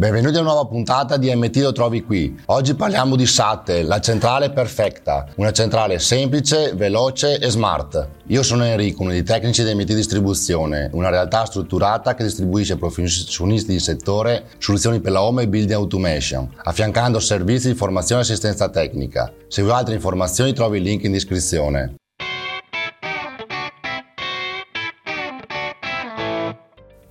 Benvenuti a una nuova puntata di MT lo trovi qui. Oggi parliamo di Sattel, la centrale perfetta, una centrale semplice, veloce e smart. Io sono Enrico, uno dei tecnici di MT Distribuzione, una realtà strutturata che distribuisce ai professionisti di settore soluzioni per la home e building automation, affiancando servizi di formazione e assistenza tecnica. Se vuoi altre informazioni trovi il link in descrizione.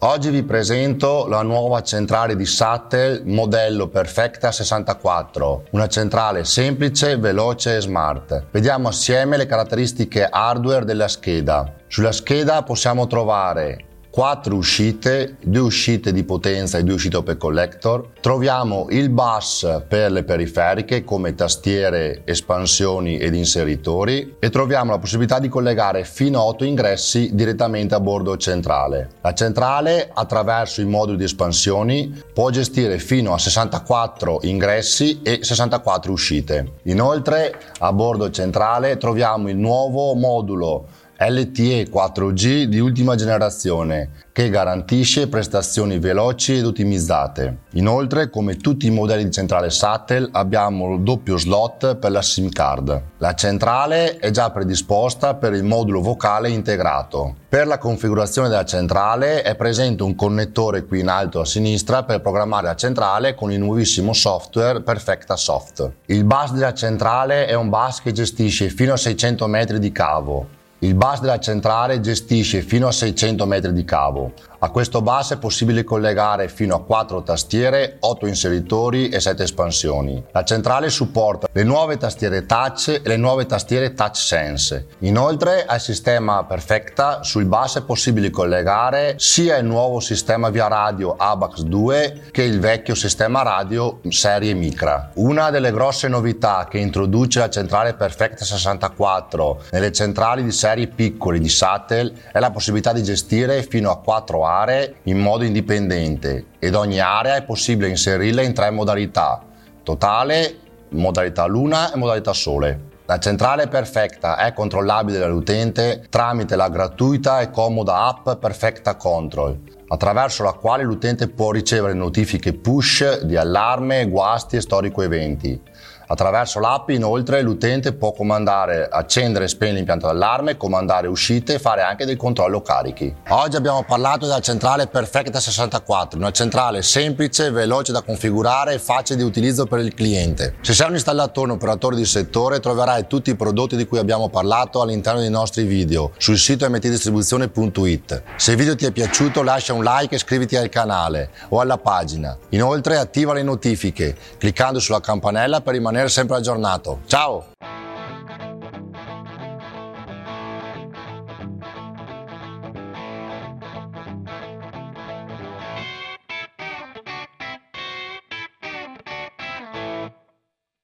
Oggi vi presento la nuova centrale di Sattel modello Perfecta 64, una centrale semplice, veloce e smart. Vediamo assieme le caratteristiche hardware della scheda. Sulla scheda possiamo trovare quattro uscite, due uscite di potenza e due uscite open collector. Troviamo il bus per le periferiche come tastiere, espansioni ed inseritori e troviamo la possibilità di collegare fino a 8 ingressi direttamente a bordo centrale. La centrale attraverso i moduli di espansioni può gestire fino a 64 ingressi e 64 uscite. Inoltre a bordo centrale troviamo il nuovo modulo LTE 4G di ultima generazione che garantisce prestazioni veloci ed ottimizzate. Inoltre, come tutti i modelli di centrale Sattel, abbiamo il doppio slot per la SIM card. La centrale è già predisposta per il modulo vocale integrato. Per la configurazione della centrale è presente un connettore qui in alto a sinistra per programmare la centrale con il nuovissimo software Perfecta Soft. Il bus della centrale è un bus che gestisce fino a 600 metri di cavo il bus della centrale gestisce fino a 600 metri di cavo. A questo bus è possibile collegare fino a 4 tastiere, 8 inseritori e 7 espansioni. La centrale supporta le nuove tastiere touch e le nuove tastiere touch sense. Inoltre al sistema Perfecta sul bus è possibile collegare sia il nuovo sistema via radio ABAX 2 che il vecchio sistema radio serie Micra. Una delle grosse novità che introduce la centrale Perfecta 64 nelle centrali di serie piccoli di Sattel è la possibilità di gestire fino a quattro aree in modo indipendente ed ogni area è possibile inserirla in tre modalità, totale, modalità luna e modalità sole. La centrale perfetta è controllabile dall'utente tramite la gratuita e comoda app Perfecta Control, attraverso la quale l'utente può ricevere notifiche push di allarme, guasti e storico eventi. Attraverso l'app inoltre l'utente può comandare accendere e spegnere l'impianto d'allarme, comandare uscite e fare anche del controllo carichi. Oggi abbiamo parlato della centrale Perfecta 64, una centrale semplice, veloce da configurare e facile di utilizzo per il cliente. Se sei un installatore o un operatore di settore troverai tutti i prodotti di cui abbiamo parlato all'interno dei nostri video sul sito mtdistribuzione.it. Se il video ti è piaciuto lascia un like e iscriviti al canale o alla pagina. Inoltre attiva le notifiche cliccando sulla campanella per rimanere sempre aggiornato. Ciao!